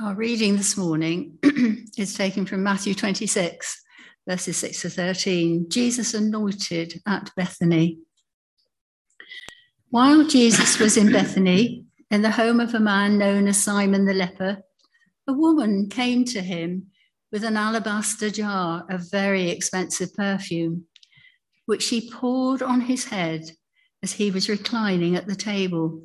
Our reading this morning is taken from Matthew 26, verses 6 to 13. Jesus anointed at Bethany. While Jesus was in Bethany, in the home of a man known as Simon the leper, a woman came to him with an alabaster jar of very expensive perfume, which she poured on his head as he was reclining at the table.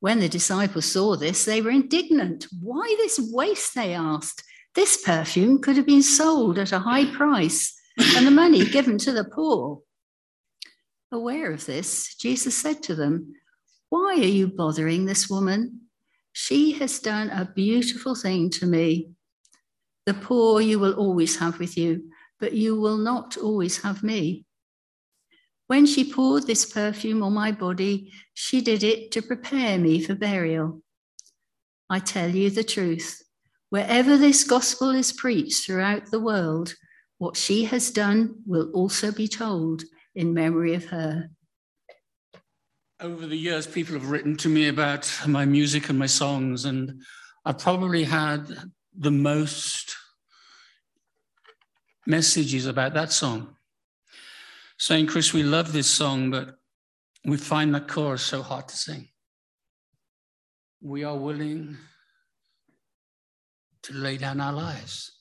When the disciples saw this, they were indignant. Why this waste? They asked. This perfume could have been sold at a high price and the money given to the poor. Aware of this, Jesus said to them, Why are you bothering this woman? She has done a beautiful thing to me. The poor you will always have with you, but you will not always have me. When she poured this perfume on my body, she did it to prepare me for burial. I tell you the truth. Wherever this gospel is preached throughout the world, what she has done will also be told in memory of her. Over the years, people have written to me about my music and my songs, and I've probably had the most messages about that song saying, Chris, we love this song, but we find that chorus so hard to sing. We are willing to lay down our lives.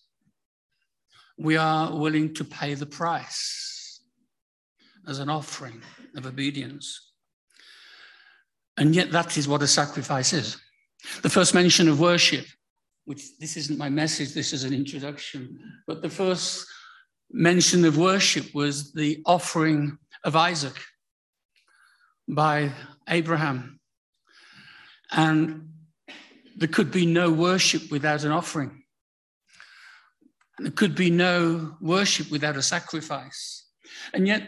We are willing to pay the price as an offering of obedience. And yet, that is what a sacrifice is. The first mention of worship, which this isn't my message, this is an introduction, but the first mention of worship was the offering of Isaac by Abraham. And there could be no worship without an offering. There could be no worship without a sacrifice. And yet,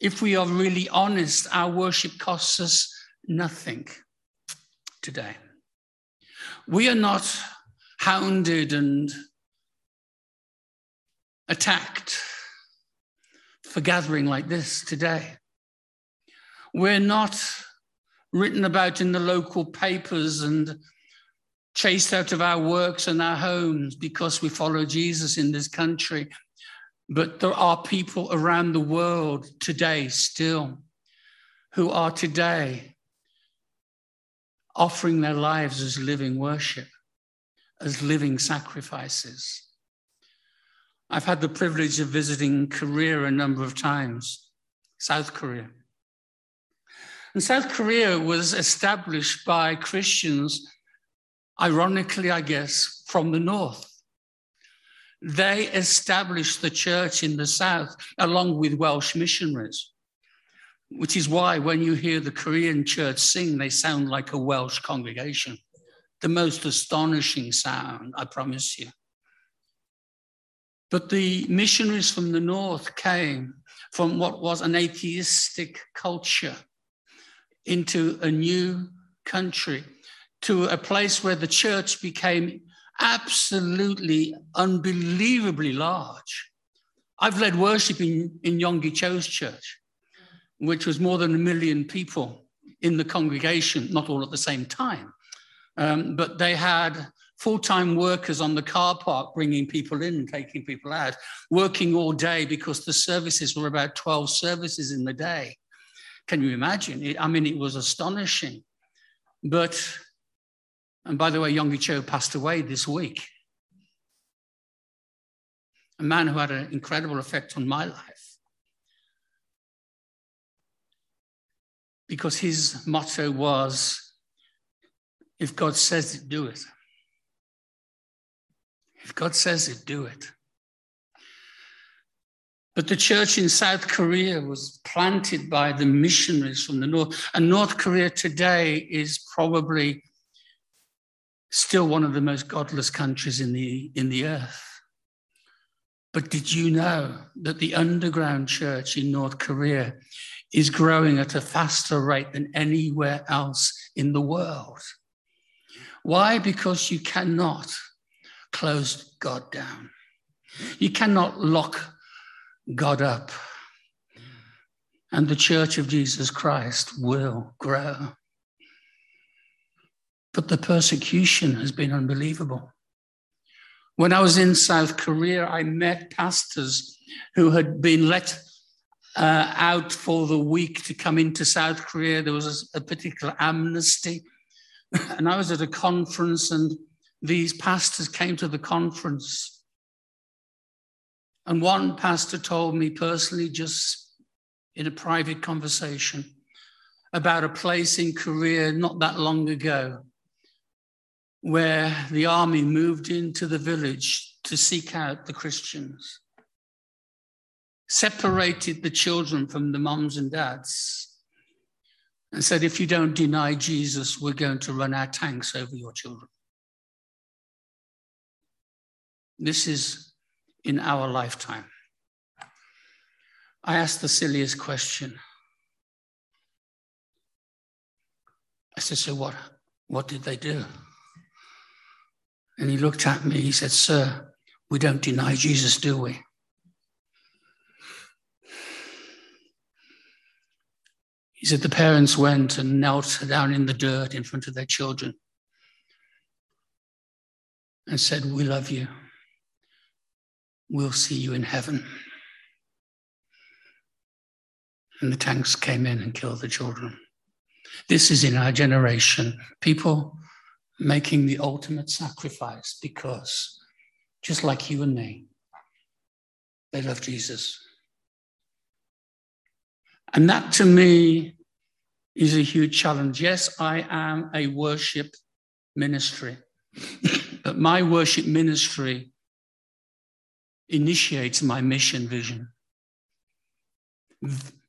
if we are really honest, our worship costs us nothing today. We are not hounded and attacked for gathering like this today. We're not written about in the local papers and chased out of our works and our homes because we follow Jesus in this country. But there are people around the world today still who are today offering their lives as living worship, as living sacrifices. I've had the privilege of visiting Korea a number of times, South Korea. And South Korea was established by Christians, ironically, I guess, from the north. They established the church in the south along with Welsh missionaries, which is why when you hear the Korean church sing, they sound like a Welsh congregation. The most astonishing sound, I promise you. But the missionaries from the north came from what was an atheistic culture into a new country, to a place where the church became absolutely unbelievably large. I've led worship in, in Yonggi Cho's church, which was more than a million people in the congregation, not all at the same time. Um, but they had full-time workers on the car park bringing people in and taking people out, working all day because the services were about 12 services in the day. Can you imagine? It, I mean, it was astonishing. But, and by the way, Yonggi Cho passed away this week. A man who had an incredible effect on my life. Because his motto was, if God says it, do it. If God says it, do it. But the church in South Korea was planted by the missionaries from the north. And North Korea today is probably still one of the most godless countries in the, in the earth. But did you know that the underground church in North Korea is growing at a faster rate than anywhere else in the world? Why? Because you cannot closed God down. You cannot lock God up. And the church of Jesus Christ will grow. But the persecution has been unbelievable. When I was in South Korea, I met pastors who had been let uh, out for the week to come into South Korea. There was a, a particular amnesty. and I was at a conference, and these pastors came to the conference. And one pastor told me personally, just in a private conversation, about a place in Korea not that long ago where the army moved into the village to seek out the Christians, separated the children from the moms and dads, and said, If you don't deny Jesus, we're going to run our tanks over your children. This is in our lifetime. I asked the silliest question. I said, So what, what did they do? And he looked at me. He said, Sir, we don't deny Jesus, do we? He said the parents went and knelt down in the dirt in front of their children and said, We love you. We'll see you in heaven. And the tanks came in and killed the children. This is in our generation. People making the ultimate sacrifice because, just like you and me, they love Jesus. And that to me is a huge challenge. Yes, I am a worship ministry, but my worship ministry initiates my mission vision.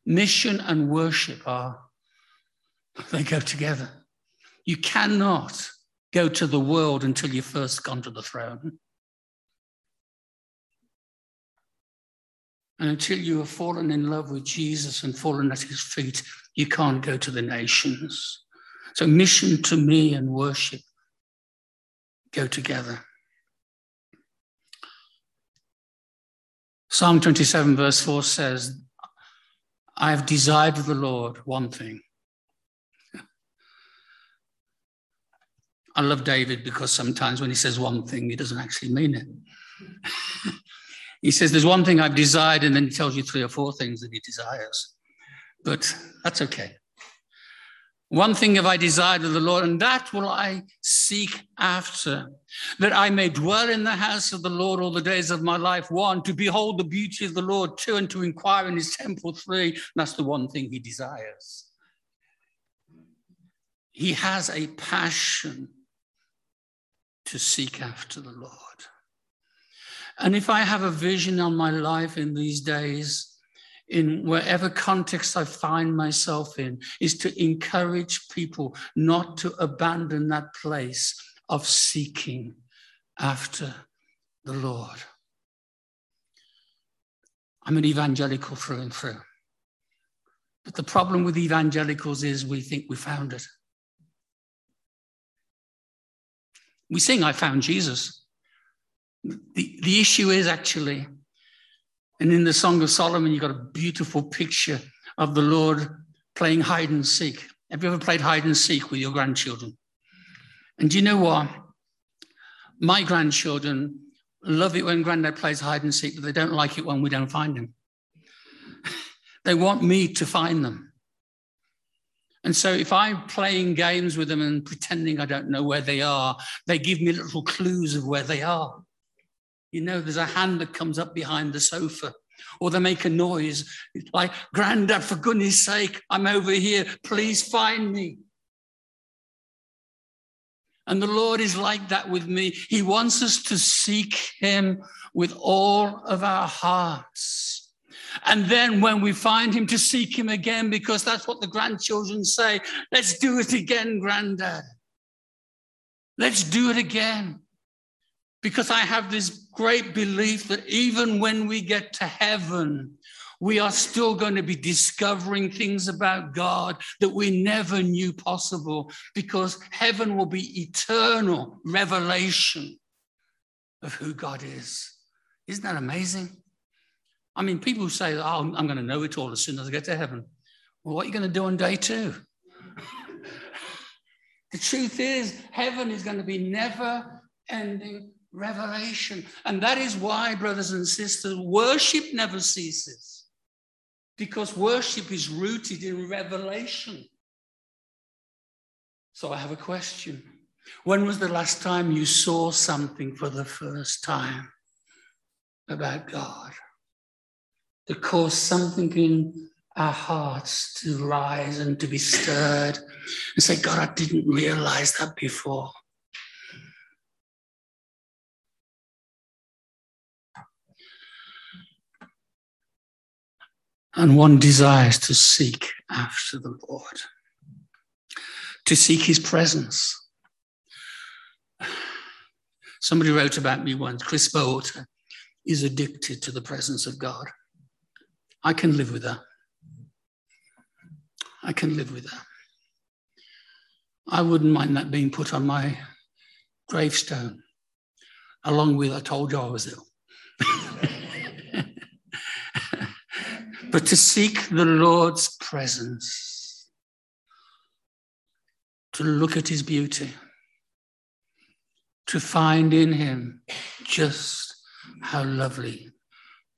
Mission and worship are, they go together. You cannot go to the world until you've first gone to the throne. And until you have fallen in love with Jesus and fallen at his feet, you can't go to the nations. So, mission to me and worship go together. Psalm 27, verse 4 says, I have desired of the Lord one thing I love David because sometimes when he says one thing, he doesn't actually mean it. he says, There's one thing I've desired, and then he tells you three or four things that he desires. But that's okay. One thing have I desired of the Lord, and that will I seek after, that I may dwell in the house of the Lord all the days of my life. One, to behold the beauty of the Lord. Two, and to inquire in his temple. Three, that's the one thing he desires. He has a passion to seek after the Lord. And if I have a vision on my life in these days, in wherever context I find myself in, is to encourage people not to abandon that place of seeking after the Lord. I'm an evangelical through and through. But the problem with evangelicals is we think we found it. We sing, I found Jesus. The, the issue is actually, and in the Song of Solomon, you've got a beautiful picture of the Lord playing hide and seek. Have you ever played hide and seek with your grandchildren? And you know what? My grandchildren love it when granddad plays hide and seek, but they don't like it when we don't find him. they want me to find them. And so if I'm playing games with them and pretending I don't know where they are, they give me little clues of where they are. You know, there's a hand that comes up behind the sofa, or they make a noise like, Grandad, for goodness sake, I'm over here. Please find me. And the Lord is like that with me. He wants us to seek Him with all of our hearts. And then when we find him, to seek him again, because that's what the grandchildren say. Let's do it again, granddad. Let's do it again. Because I have this great belief that even when we get to heaven, we are still going to be discovering things about God that we never knew possible because heaven will be eternal revelation of who God is. Isn't that amazing? I mean, people say, oh, I'm going to know it all as soon as I get to heaven. Well, what are you going to do on day two? The truth is, heaven is going to be never ending revelation. And that is why, brothers and sisters, worship never ceases. Because worship is rooted in revelation. So I have a question. When was the last time you saw something for the first time about God that caused something in our hearts to rise and to be stirred and say, God, I didn't realize that before? And one desires to seek after the Lord, to seek his presence. Somebody wrote about me once, Chris Bowater is addicted to the presence of God. I can live with that. I can live with that. I wouldn't mind that being put on my gravestone, along with I told you I was ill. But to seek the Lord's presence, to look at his beauty, to find in him just how lovely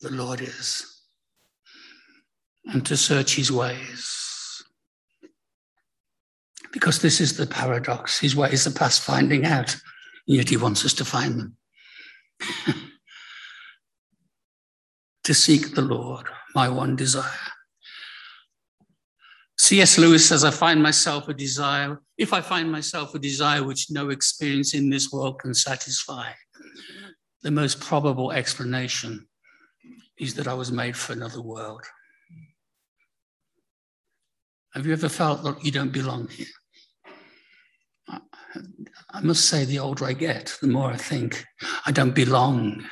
the Lord is, and to search his ways. Because this is the paradox his ways are past finding out, yet he wants us to find them. to seek the Lord my one desire. C.S. Lewis says, I find myself a desire, if I find myself a desire which no experience in this world can satisfy, the most probable explanation is that I was made for another world. Have you ever felt that you don't belong here? I must say, the older I get, the more I think I don't belong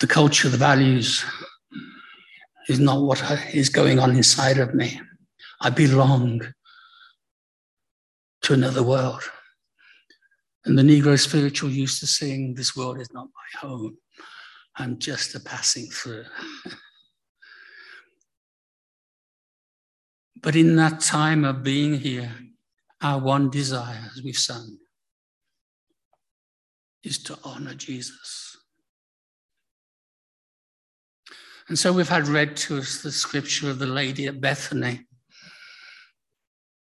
the culture, the values is not what is going on inside of me. I belong to another world. And the Negro spiritual used to sing, This world is not my home. I'm just a passing through. but in that time of being here, our one desire, as we've sung, is to honor Jesus. And so we've had read to us the scripture of the lady at Bethany,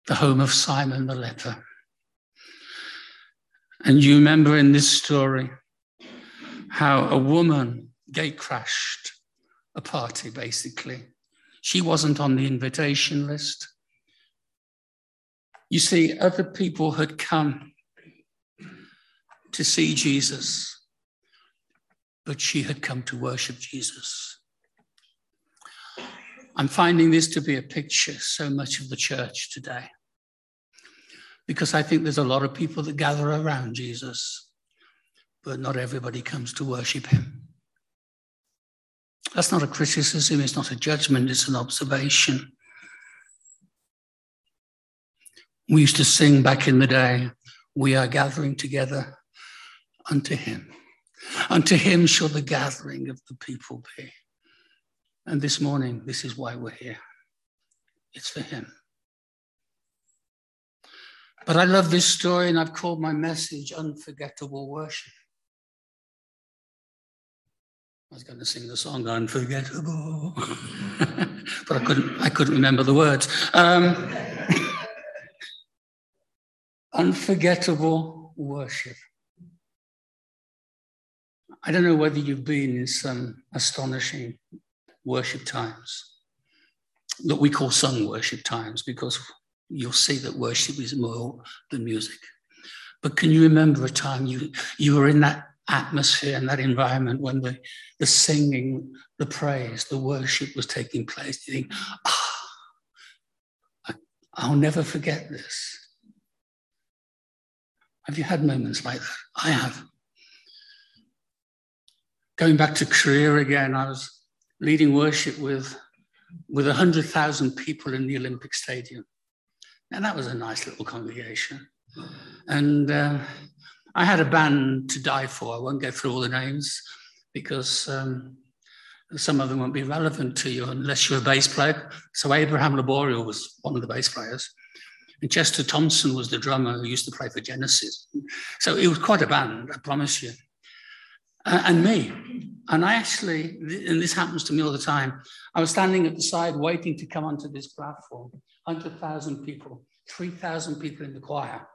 the home of Simon the leper. And you remember in this story how a woman gate crashed a party, basically. She wasn't on the invitation list. You see, other people had come to see Jesus, but she had come to worship Jesus. I'm finding this to be a picture so much of the church today. Because I think there's a lot of people that gather around Jesus, but not everybody comes to worship him. That's not a criticism, it's not a judgment, it's an observation. We used to sing back in the day, We are gathering together unto him. Unto him shall the gathering of the people be. And this morning, this is why we're here. It's for him. But I love this story, and I've called my message Unforgettable Worship. I was going to sing the song Unforgettable, but I couldn't, I couldn't remember the words. Um, unforgettable worship. I don't know whether you've been in some astonishing worship times that we call sung worship times because you'll see that worship is more than music. But can you remember a time you, you were in that atmosphere and that environment when the, the singing, the praise, the worship was taking place? You think, ah, oh, I'll never forget this. Have you had moments like that? I have. Going back to Korea again, I was leading worship with, with 100,000 people in the Olympic Stadium. And that was a nice little congregation. And uh, I had a band to die for. I won't go through all the names because um, some of them won't be relevant to you unless you're a bass player. So Abraham Laboriel was one of the bass players. And Chester Thompson was the drummer who used to play for Genesis. So it was quite a band, I promise you. And me. And I actually, and this happens to me all the time, I was standing at the side waiting to come onto this platform. 100,000 people, 3,000 people in the choir,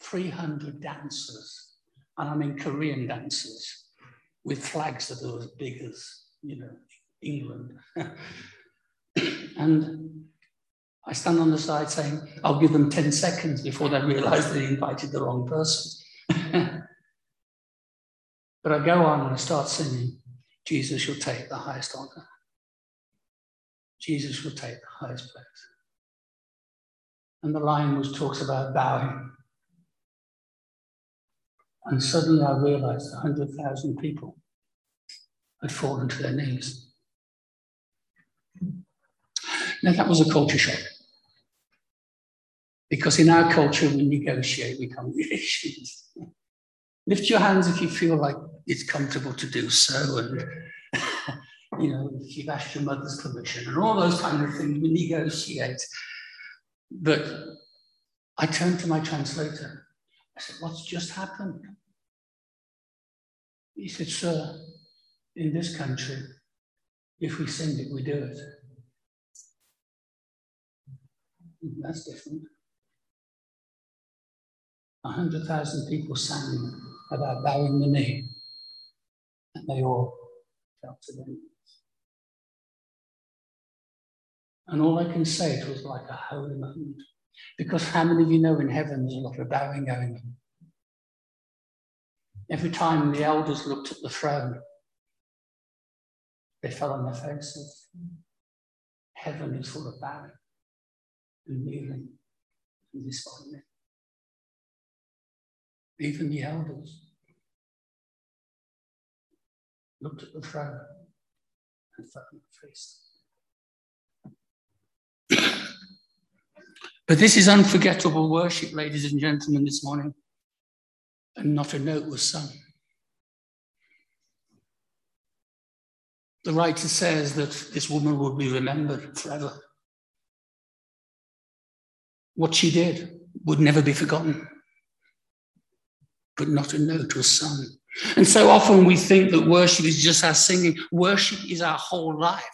300 dancers. And I mean Korean dancers with flags that are as big as, you know, England. and I stand on the side saying, I'll give them 10 seconds before they realize they invited the wrong person. but I go on and I start singing, Jesus shall take the highest honor. Jesus will take the highest place. And the line was talks about bowing. And suddenly I realized 100,000 people had fallen to their knees. Now, that was a culture shock. Because in our culture, we negotiate we with congregations. Lift your hands if you feel like it's comfortable to do so. And, you know, if you've asked your mother's permission and all those kind of things, we negotiate. But I turned to my translator. I said, What's just happened? He said, Sir, in this country, if we sing it, we do it. That's different. 100,000 people sang about bowing the knee, and they all fell to their knees. And all I can say, it was like a holy moment. Because how many of you know in heaven there's a lot of bowing going on? Every time the elders looked at the throne, they fell on their faces. Heaven is full of bowing and kneeling and desponding. Even the elders looked at the throne and fell on their face. but this is unforgettable worship, ladies and gentlemen, this morning. And not a note was sung. The writer says that this woman will be remembered forever. What she did would never be forgotten, but not a note was sung. And so often we think that worship is just our singing. Worship is our whole life.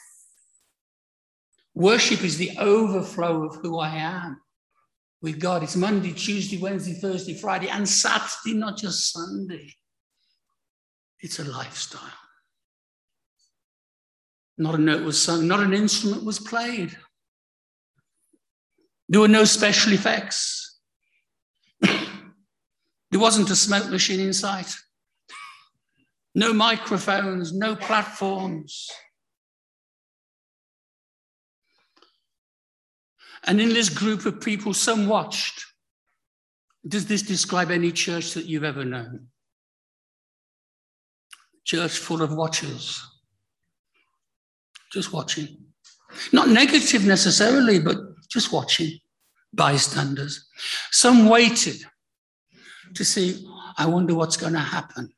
Worship is the overflow of who I am with God. It's Monday, Tuesday, Wednesday, Thursday, Friday, and Saturday, not just Sunday. It's a lifestyle. Not a note was sung, not an instrument was played. There were no special effects. There wasn't a smoke machine in sight. No microphones, no platforms. And in this group of people, some watched. Does this describe any church that you've ever known? Church full of watchers just watching. Not negative necessarily, but just watching, bystanders. Some waited to see, I wonder what's going to happen.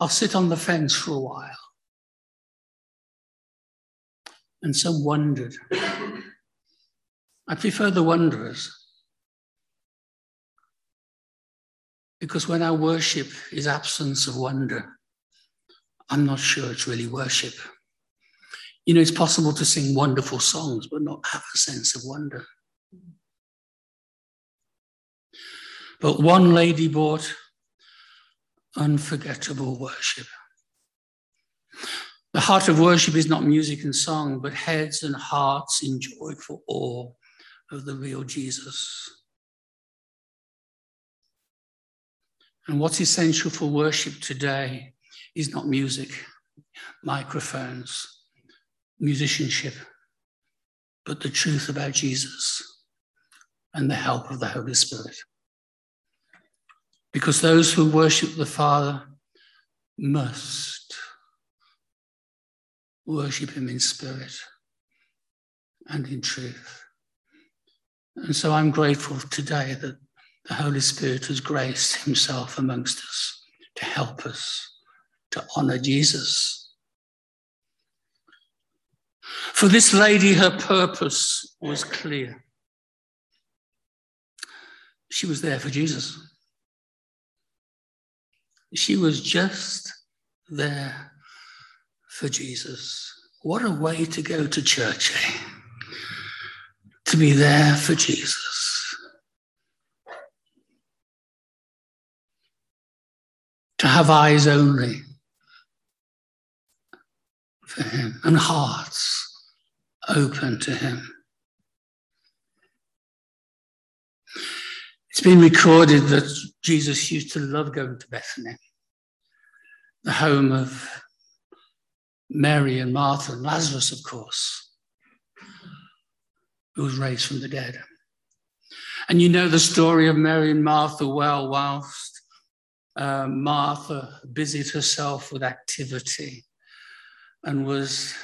I'll sit on the fence for a while. And some wondered. I prefer the wanderers. Because when our worship is absence of wonder, I'm not sure it's really worship. You know, it's possible to sing wonderful songs, but not have a sense of wonder. But one lady brought unforgettable worship. The heart of worship is not music and song, but heads and hearts in joyful awe of the real Jesus. And what's essential for worship today is not music, microphones, musicianship, but the truth about Jesus and the help of the Holy Spirit. Because those who worship the Father must worship Him in spirit and in truth. And so I'm grateful today that the Holy Spirit has graced Himself amongst us to help us to honor Jesus for this lady, her purpose was clear. she was there for Jesus. She was just there for Jesus. What a way to go to church, eh? To be there for Jesus. To have eyes only for Him and hearts open to Him. It's been recorded that Jesus used to love going to Bethany, the home of Mary and Martha and Lazarus, of course, who was raised from the dead. And you know the story of Mary and Martha well, whilst uh, Martha busied herself with activity and was,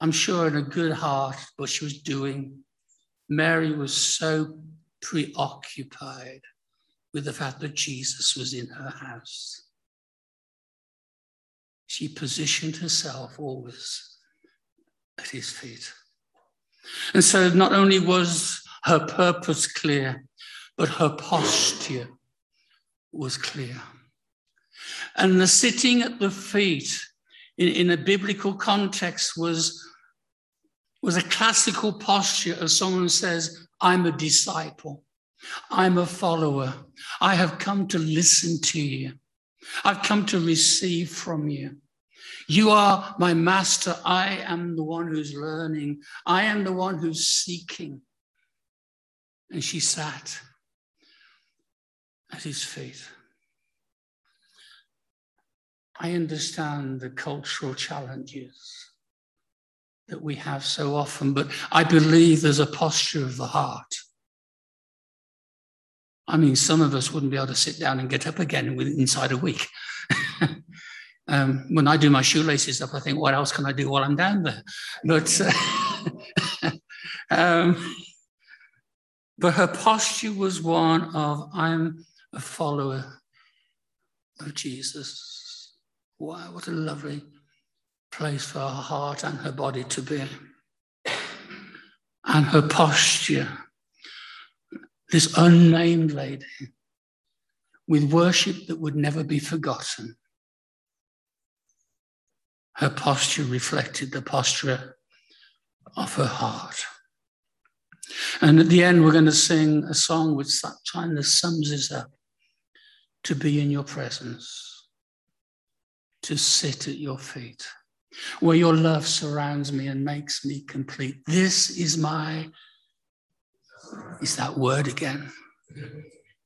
I'm sure, in a good heart what she was doing. Mary was so preoccupied with the fact that Jesus was in her house. She positioned herself always at his feet. And so not only was her purpose clear, but her posture was clear. And the sitting at the feet in, in a biblical context was, was a classical posture of someone says, I'm a disciple. I'm a follower. I have come to listen to you. I've come to receive from you. You are my master. I am the one who's learning. I am the one who's seeking. And she sat at his feet. I understand the cultural challenges that we have so often, but I believe there's a posture of the heart. I mean, some of us wouldn't be able to sit down and get up again inside a week. um, when I do my shoelaces up, I think, what else can I do while I'm down there? But, uh, um, but her posture was one of, I'm a follower of Jesus. Wow, what a lovely place for her heart and her body to be. And her posture, this unnamed lady, with worship that would never be forgotten. Her posture reflected the posture of her heart. And at the end, we're going to sing a song which kind of sums this up to be in your presence, to sit at your feet where your love surrounds me and makes me complete. This is my, is that word again?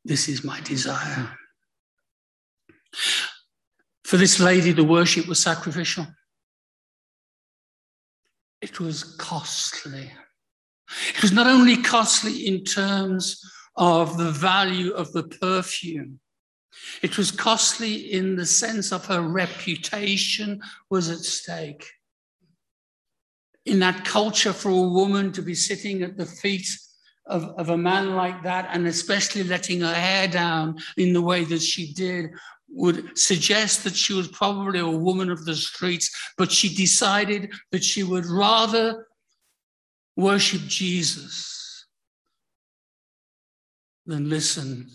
This is my desire. For this lady, the worship was sacrificial. It was costly. It was not only costly in terms of the value of the perfume, it was costly in the sense of her reputation was at stake. In that culture, for a woman to be sitting at the feet of, of a man like that, and especially letting her hair down in the way that she did, would suggest that she was probably a woman of the streets, but she decided that she would rather worship Jesus than listen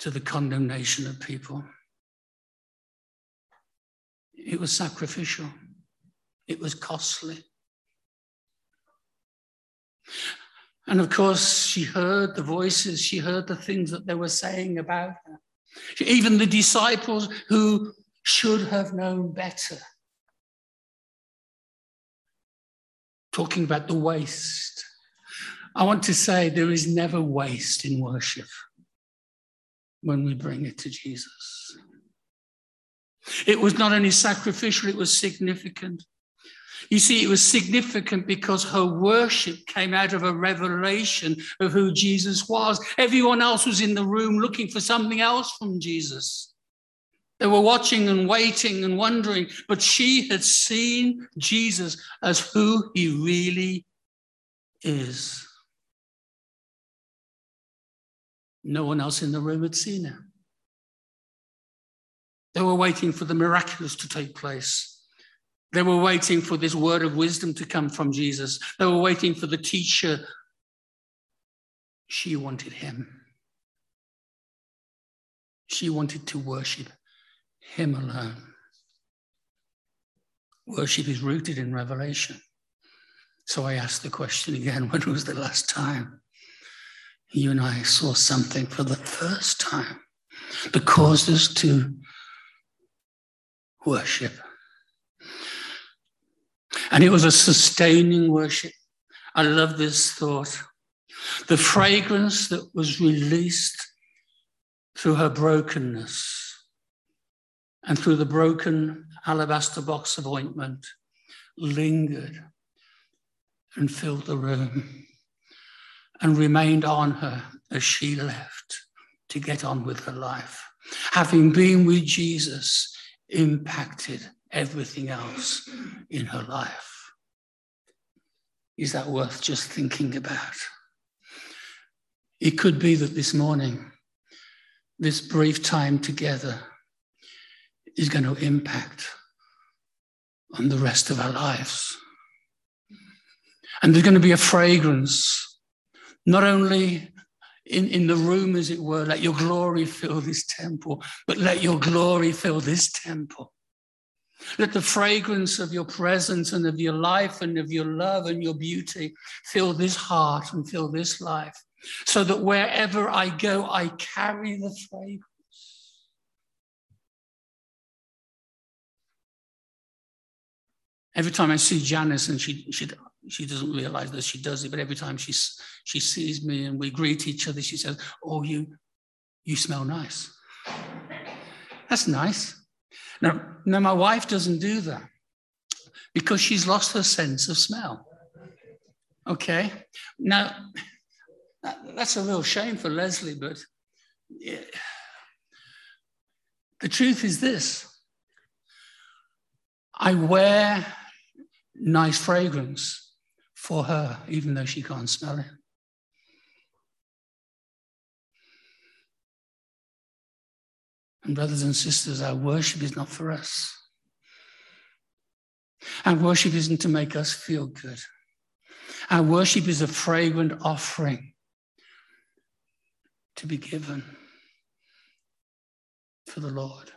to the condemnation of people. It was sacrificial, it was costly. And of course, she heard the voices, she heard the things that they were saying about her. Even the disciples who should have known better. Talking about the waste. I want to say there is never waste in worship when we bring it to Jesus. It was not only sacrificial, it was significant. You see, it was significant because her worship came out of a revelation of who Jesus was. Everyone else was in the room looking for something else from Jesus. They were watching and waiting and wondering, but she had seen Jesus as who he really is. No one else in the room had seen her. They were waiting for the miraculous to take place. They were waiting for this word of wisdom to come from Jesus. They were waiting for the teacher. She wanted him. She wanted to worship Him alone. Worship is rooted in revelation. So I asked the question again when was the last time you and I saw something for the first time that caused us to worship? And it was a sustaining worship. I love this thought. The fragrance that was released through her brokenness and through the broken alabaster box of ointment lingered and filled the room and remained on her as she left to get on with her life. Having been with Jesus, impacted everything else in her life. Is that worth just thinking about? It could be that this morning, this brief time together, is going to impact on the rest of our lives. And there's going to be a fragrance, not only in, in the room, as it were, let your glory fill this temple, but let your glory fill this temple. Let the fragrance of your presence and of your life and of your love and your beauty fill this heart and fill this life, so that wherever I go, I carry the fragrance. Every time I see Janice, and she, she, she doesn't realize that she does it, but every time she, she sees me and we greet each other, she says, Oh, you, you smell nice. That's nice. Now, now, my wife doesn't do that because she's lost her sense of smell. Okay? Now, that, that's a real shame for Leslie, but yeah. the truth is this I wear nice fragrance for her, even though she can't smell it. And, brothers and sisters, our worship is not for us. Our worship isn't to make us feel good. Our worship is a fragrant offering to be given for the Lord.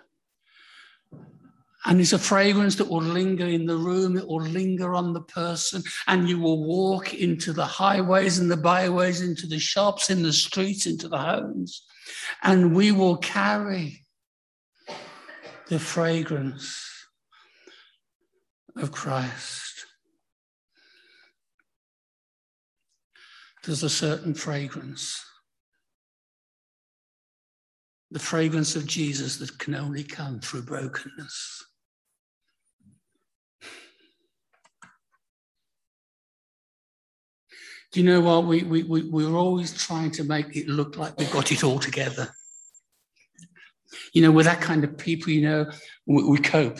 And it's a fragrance that will linger in the room, it will linger on the person, and you will walk into the highways and the byways, into the shops, in the streets, into the homes, and we will carry the fragrance of Christ. There's a certain fragrance, the fragrance of Jesus that can only come through brokenness. Do you know what? We, we, we, we're always trying to make it look like we've got it all together. You know, with that kind of people, you know, we, we cope,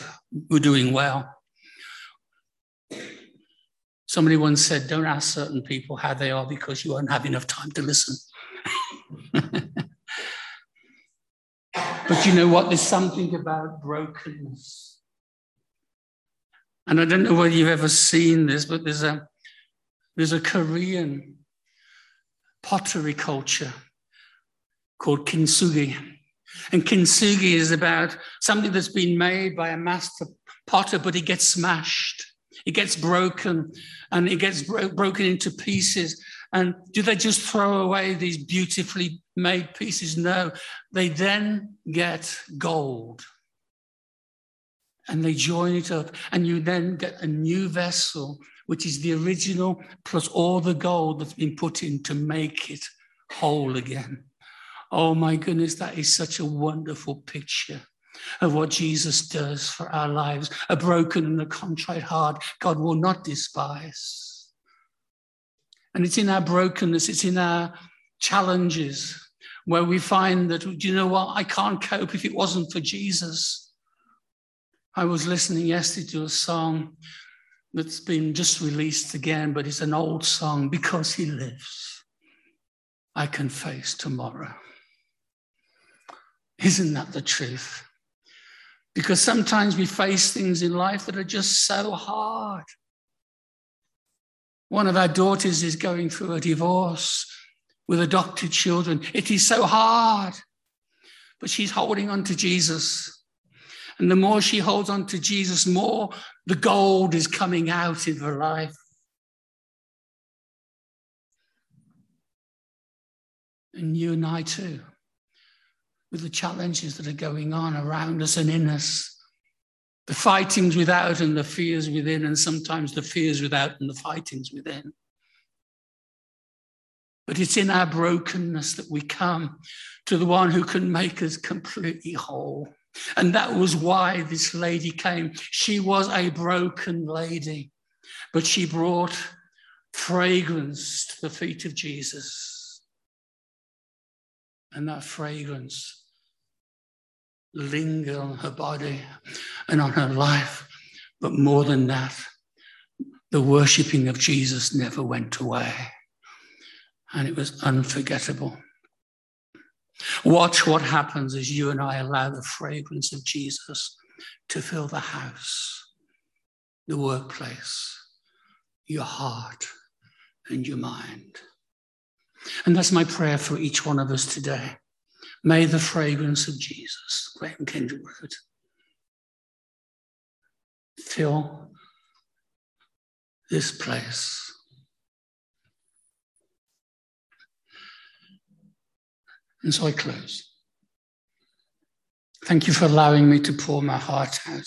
we're doing well. Somebody once said, Don't ask certain people how they are because you won't have enough time to listen. but you know what? There's something about brokenness. And I don't know whether you've ever seen this, but there's a there's a Korean pottery culture called kintsugi. And kintsugi is about something that's been made by a master potter, but it gets smashed, it gets broken, and it gets bro- broken into pieces. And do they just throw away these beautifully made pieces? No, they then get gold and they join it up, and you then get a new vessel which is the original plus all the gold that's been put in to make it whole again. Oh my goodness, that is such a wonderful picture of what Jesus does for our lives. A broken and a contrite heart, God will not despise. And it's in our brokenness, it's in our challenges where we find that, you know what? I can't cope if it wasn't for Jesus. I was listening yesterday to a song that's been just released again, but it's an old song. Because he lives, I can face tomorrow. Isn't that the truth? Because sometimes we face things in life that are just so hard. One of our daughters is going through a divorce with adopted children. It is so hard. but she's holding on to Jesus. And the more she holds on to Jesus, more the gold is coming out in her life. And you and I too, with the challenges that are going on around us and in us. The fightings without and the fears within, and sometimes the fears without and the fightings within. But it's in our brokenness that we come to the one who can make us completely whole. And that was why this lady came. She was a broken lady, but she brought fragrance to the feet of Jesus. And that fragrance lingered on her body and on her life. But more than that, the worshipping of Jesus never went away. And it was unforgettable. Watch what happens as you and I allow the fragrance of Jesus to fill the house, the workplace, your heart, and your mind. And that's my prayer for each one of us today. May the fragrance of Jesus, Graham Kendrick wrote, fill this place And so I close. Thank you for allowing me to pour my heart out.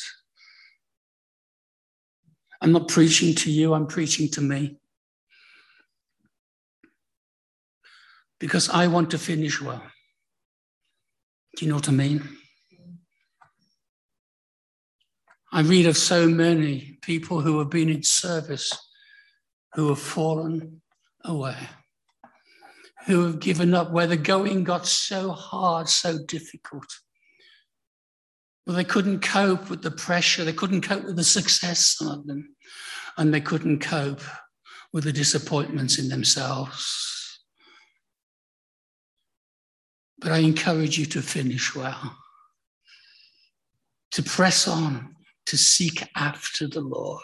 I'm not preaching to you, I'm preaching to me. Because I want to finish well. Do you know what I mean? I read of so many people who have been in service who have fallen away who have given up, where the going got so hard, so difficult. Well, they couldn't cope with the pressure, they couldn't cope with the success, of them, and they couldn't cope with the disappointments in themselves. But I encourage you to finish well, to press on, to seek after the Lord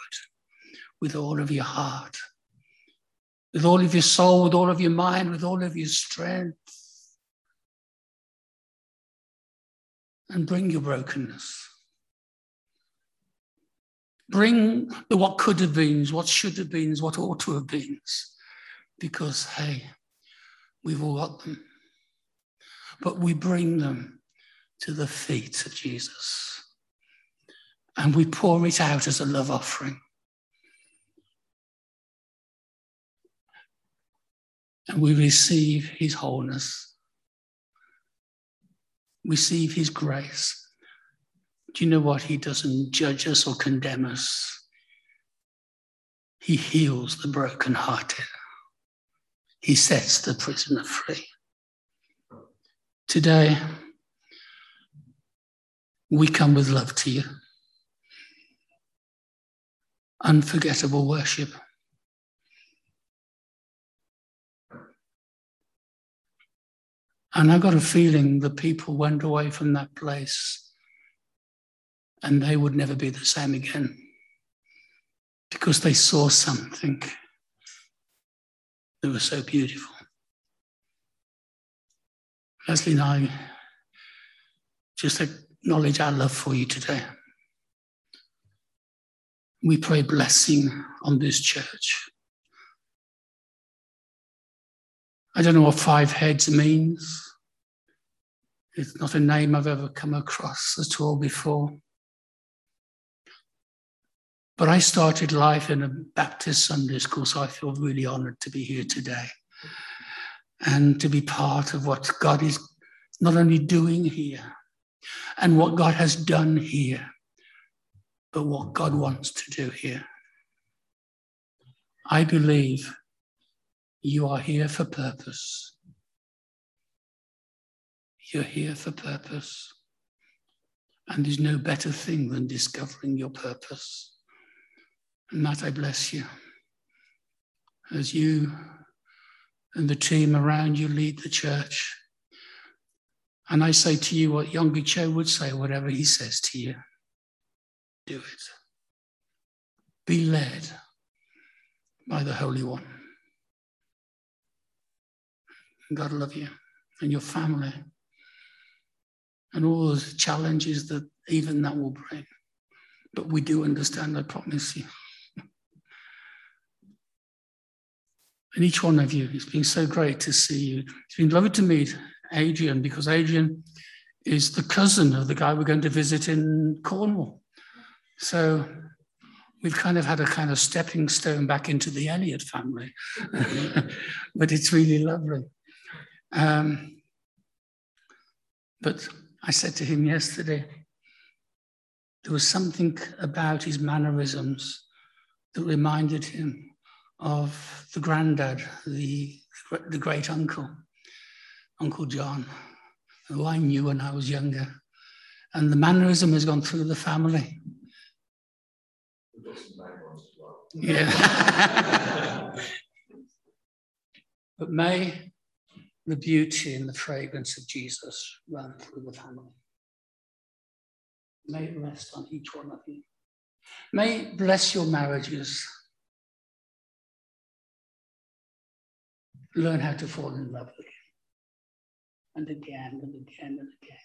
with all of your heart with all of your soul, with all of your mind, with all of your strength. And bring your brokenness. Bring the what could have been, what should have been, what ought to have been. Because, hey, we've all got them. But we bring them to the feet of Jesus. And we pour it out as a love offering. and we receive his wholeness, receive his grace. Do you know what? He doesn't judge us or condemn us. He heals the brokenhearted. He sets the prisoner free. Today, we come with love to you. Unforgettable worship. And I got a feeling the people went away from that place and they would never be the same again because they saw something that was so beautiful. Leslie and I just acknowledge our love for you today. We pray blessing on this church. I don't know what five heads means. It's not a name I've ever come across at all before. But I started life in a Baptist Sunday school, so I feel really honored to be here today and to be part of what God is not only doing here and what God has done here, but what God wants to do here. I believe you are here for purpose. You're here for purpose. And there's no better thing than discovering your purpose. And that I bless you as you and the team around you lead the church. And I say to you what Yonggi Cho would say, whatever he says to you, do it. Be led by the Holy One. God love you and your family. and all the challenges that even that will bring. But we do understand, I promise you. And each one of you, it's been so great to see you. It's been lovely to meet Adrian because Adrian is the cousin of the guy we're going to visit in Cornwall. So we've kind of had a kind of stepping stone back into the Elliot family, but it's really lovely. Um, but I said to him yesterday, there was something about his mannerisms that reminded him of the granddad, the, the great uncle, Uncle John, who I knew when I was younger. And the mannerism has gone through the family. Yeah. but may the beauty and the fragrance of Jesus run through the family. May it rest on each one of you. May it bless your marriages. Learn how to fall in love again and again and again and again.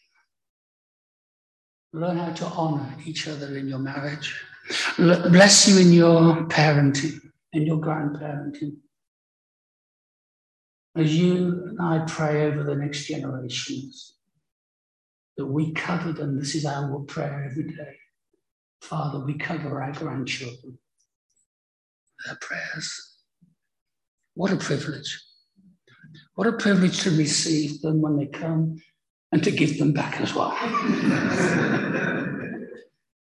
Learn how to honor each other in your marriage. Bless you in your parenting, in your grandparenting. As you and I pray over the next generations, that we cover them. This is our prayer every day. Father, we cover our grandchildren. Their prayers. What a privilege. What a privilege to receive them when they come and to give them back as well.